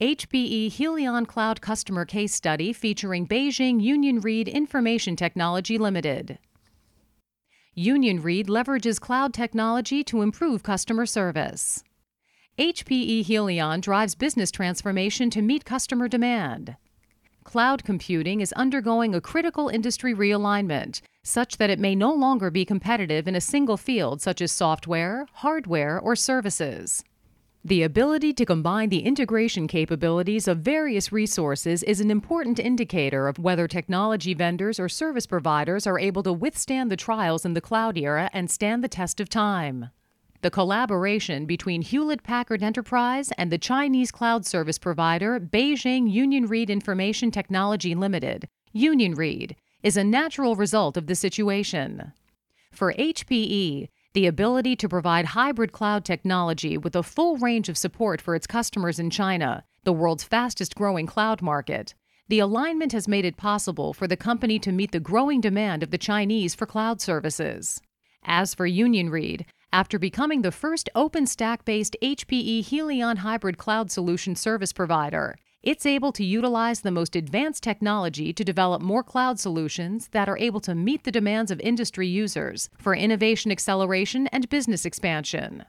HPE Helion Cloud Customer Case Study featuring Beijing Union Read Information Technology Limited. Union Read leverages cloud technology to improve customer service. HPE Helion drives business transformation to meet customer demand. Cloud computing is undergoing a critical industry realignment, such that it may no longer be competitive in a single field such as software, hardware, or services. The ability to combine the integration capabilities of various resources is an important indicator of whether technology vendors or service providers are able to withstand the trials in the cloud era and stand the test of time. The collaboration between Hewlett Packard Enterprise and the Chinese cloud service provider Beijing Union Read Information Technology Limited, Union Read, is a natural result of the situation. For HPE, the ability to provide hybrid cloud technology with a full range of support for its customers in China, the world's fastest growing cloud market, the alignment has made it possible for the company to meet the growing demand of the Chinese for cloud services. As for Union Read, after becoming the first OpenStack based HPE Helion hybrid cloud solution service provider, it's able to utilize the most advanced technology to develop more cloud solutions that are able to meet the demands of industry users for innovation acceleration and business expansion.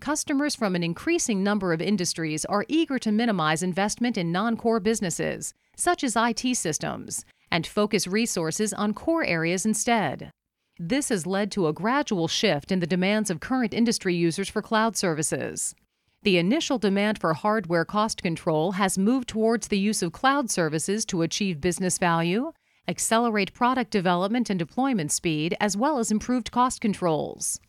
Customers from an increasing number of industries are eager to minimize investment in non core businesses, such as IT systems, and focus resources on core areas instead. This has led to a gradual shift in the demands of current industry users for cloud services. The initial demand for hardware cost control has moved towards the use of cloud services to achieve business value, accelerate product development and deployment speed, as well as improved cost controls.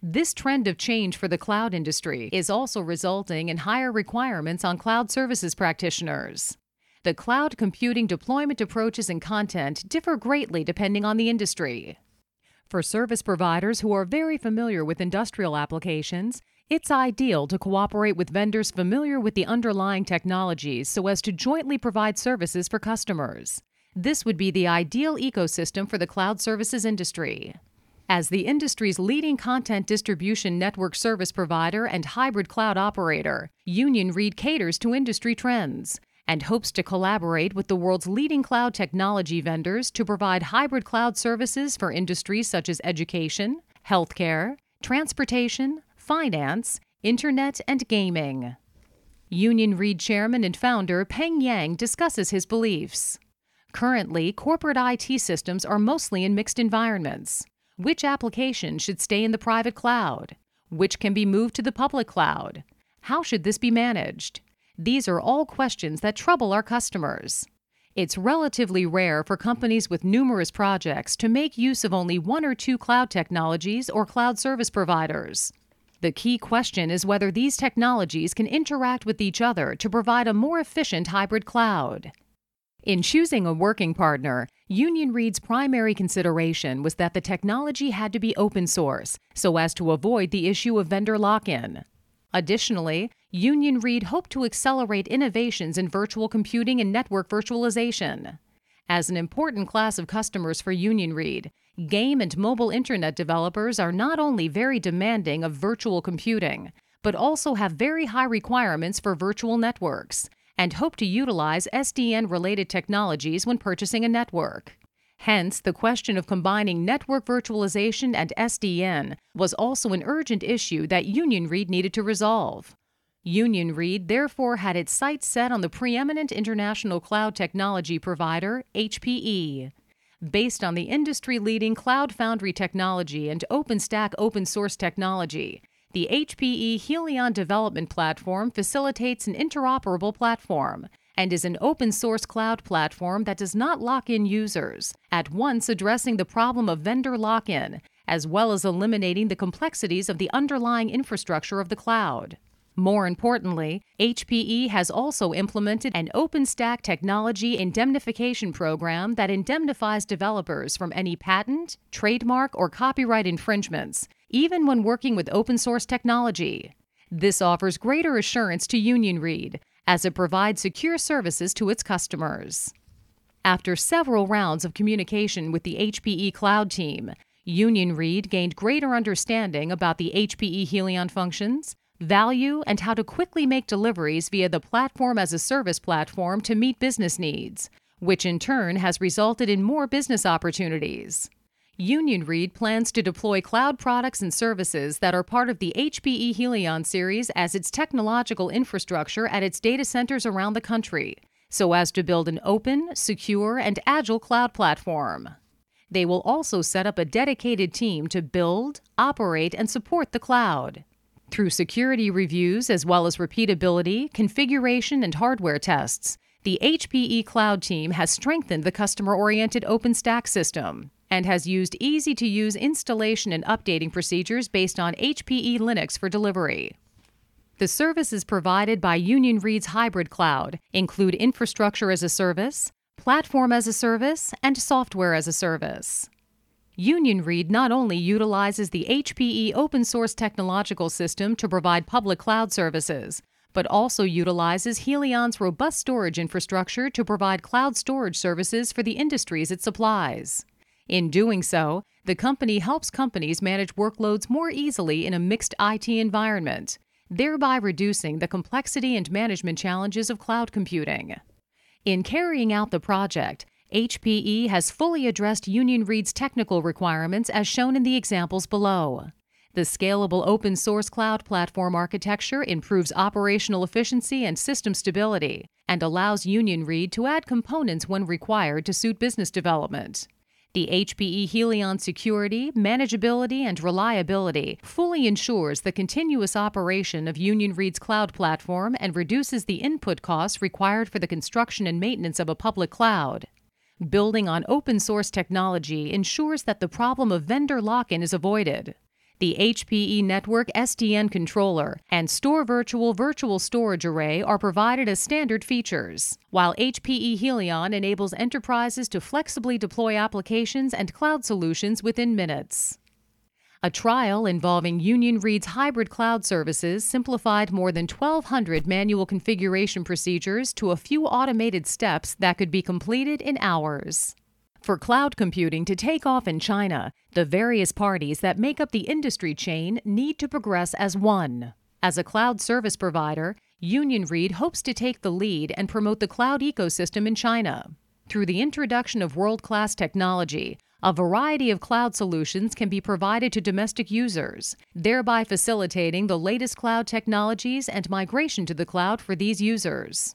This trend of change for the cloud industry is also resulting in higher requirements on cloud services practitioners. The cloud computing deployment approaches and content differ greatly depending on the industry. For service providers who are very familiar with industrial applications, it's ideal to cooperate with vendors familiar with the underlying technologies so as to jointly provide services for customers. This would be the ideal ecosystem for the cloud services industry. As the industry's leading content distribution network service provider and hybrid cloud operator, Union Read caters to industry trends and hopes to collaborate with the world's leading cloud technology vendors to provide hybrid cloud services for industries such as education, healthcare, transportation, finance, internet, and gaming. Union Read chairman and founder Peng Yang discusses his beliefs. Currently, corporate IT systems are mostly in mixed environments. Which application should stay in the private cloud? Which can be moved to the public cloud? How should this be managed? These are all questions that trouble our customers. It's relatively rare for companies with numerous projects to make use of only one or two cloud technologies or cloud service providers. The key question is whether these technologies can interact with each other to provide a more efficient hybrid cloud. In choosing a working partner, Union Read's primary consideration was that the technology had to be open source so as to avoid the issue of vendor lock in. Additionally, Union Read hoped to accelerate innovations in virtual computing and network virtualization. As an important class of customers for Union Read, game and mobile internet developers are not only very demanding of virtual computing, but also have very high requirements for virtual networks and hope to utilize SDN related technologies when purchasing a network. Hence, the question of combining network virtualization and SDN was also an urgent issue that Union Read needed to resolve. Union Read therefore had its sights set on the preeminent international cloud technology provider, HPE. Based on the industry leading Cloud Foundry technology and OpenStack open source technology, the HPE Helion development platform facilitates an interoperable platform and is an open source cloud platform that does not lock in users, at once addressing the problem of vendor lock in, as well as eliminating the complexities of the underlying infrastructure of the cloud. More importantly, HPE has also implemented an OpenStack technology indemnification program that indemnifies developers from any patent, trademark, or copyright infringements, even when working with open source technology. This offers greater assurance to Union Read as it provides secure services to its customers. After several rounds of communication with the HPE Cloud team, Union Read gained greater understanding about the HPE Helion functions, value, and how to quickly make deliveries via the Platform as a Service platform to meet business needs, which in turn has resulted in more business opportunities. Union Read plans to deploy cloud products and services that are part of the HPE Helion series as its technological infrastructure at its data centers around the country, so as to build an open, secure, and agile cloud platform. They will also set up a dedicated team to build, operate, and support the cloud. Through security reviews as well as repeatability, configuration, and hardware tests, the HPE Cloud team has strengthened the customer oriented OpenStack system and has used easy to use installation and updating procedures based on HPE Linux for delivery. The services provided by Union Read's hybrid cloud include infrastructure as a service, platform as a service, and software as a service. Union Read not only utilizes the HPE open source technological system to provide public cloud services, but also utilizes Helion's robust storage infrastructure to provide cloud storage services for the industries it supplies. In doing so, the company helps companies manage workloads more easily in a mixed IT environment, thereby reducing the complexity and management challenges of cloud computing. In carrying out the project, HPE has fully addressed Union Read's technical requirements as shown in the examples below. The scalable open source cloud platform architecture improves operational efficiency and system stability and allows Union Read to add components when required to suit business development. The HPE Helion security, manageability, and reliability fully ensures the continuous operation of Union Read's cloud platform and reduces the input costs required for the construction and maintenance of a public cloud. Building on open source technology ensures that the problem of vendor lock in is avoided. The HPE Network SDN controller and Store Virtual Virtual Storage Array are provided as standard features, while HPE Helion enables enterprises to flexibly deploy applications and cloud solutions within minutes. A trial involving Union Read's hybrid cloud services simplified more than 1,200 manual configuration procedures to a few automated steps that could be completed in hours. For cloud computing to take off in China, the various parties that make up the industry chain need to progress as one. As a cloud service provider, Union Read hopes to take the lead and promote the cloud ecosystem in China. Through the introduction of world class technology, a variety of cloud solutions can be provided to domestic users, thereby facilitating the latest cloud technologies and migration to the cloud for these users.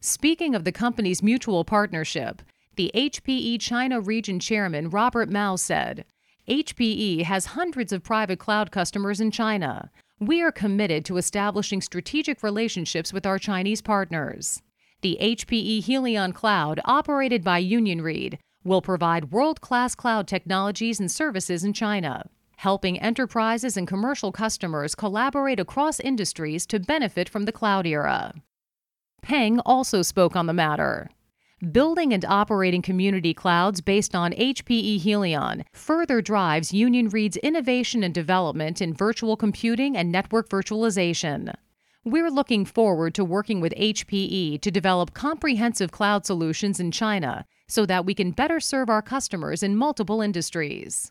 Speaking of the company's mutual partnership, the HPE China Region Chairman Robert Mao said, HPE has hundreds of private cloud customers in China. We are committed to establishing strategic relationships with our Chinese partners. The HPE Helion Cloud, operated by Union Read, will provide world class cloud technologies and services in China, helping enterprises and commercial customers collaborate across industries to benefit from the cloud era. Peng also spoke on the matter. Building and operating community clouds based on HPE Helion further drives Union Read's innovation and development in virtual computing and network virtualization. We're looking forward to working with HPE to develop comprehensive cloud solutions in China so that we can better serve our customers in multiple industries.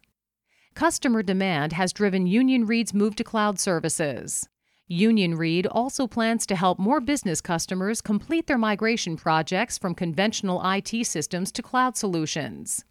Customer demand has driven Union Read's move to cloud services. Union Read also plans to help more business customers complete their migration projects from conventional IT systems to cloud solutions.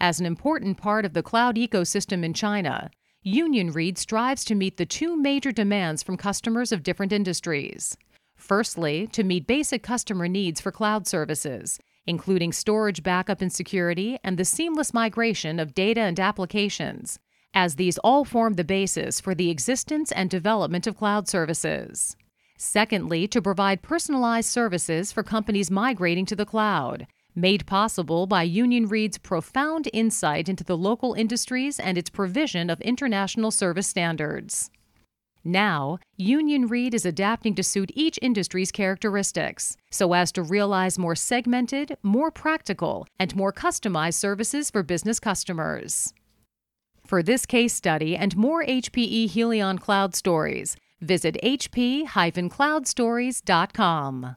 As an important part of the cloud ecosystem in China, Union Read strives to meet the two major demands from customers of different industries. Firstly, to meet basic customer needs for cloud services, including storage backup and security and the seamless migration of data and applications, as these all form the basis for the existence and development of cloud services. Secondly, to provide personalized services for companies migrating to the cloud, made possible by Union Read's profound insight into the local industries and its provision of international service standards. Now, Union Read is adapting to suit each industry's characteristics so as to realize more segmented, more practical, and more customized services for business customers. For this case study and more HPE Helion Cloud stories, visit hp-cloudstories.com.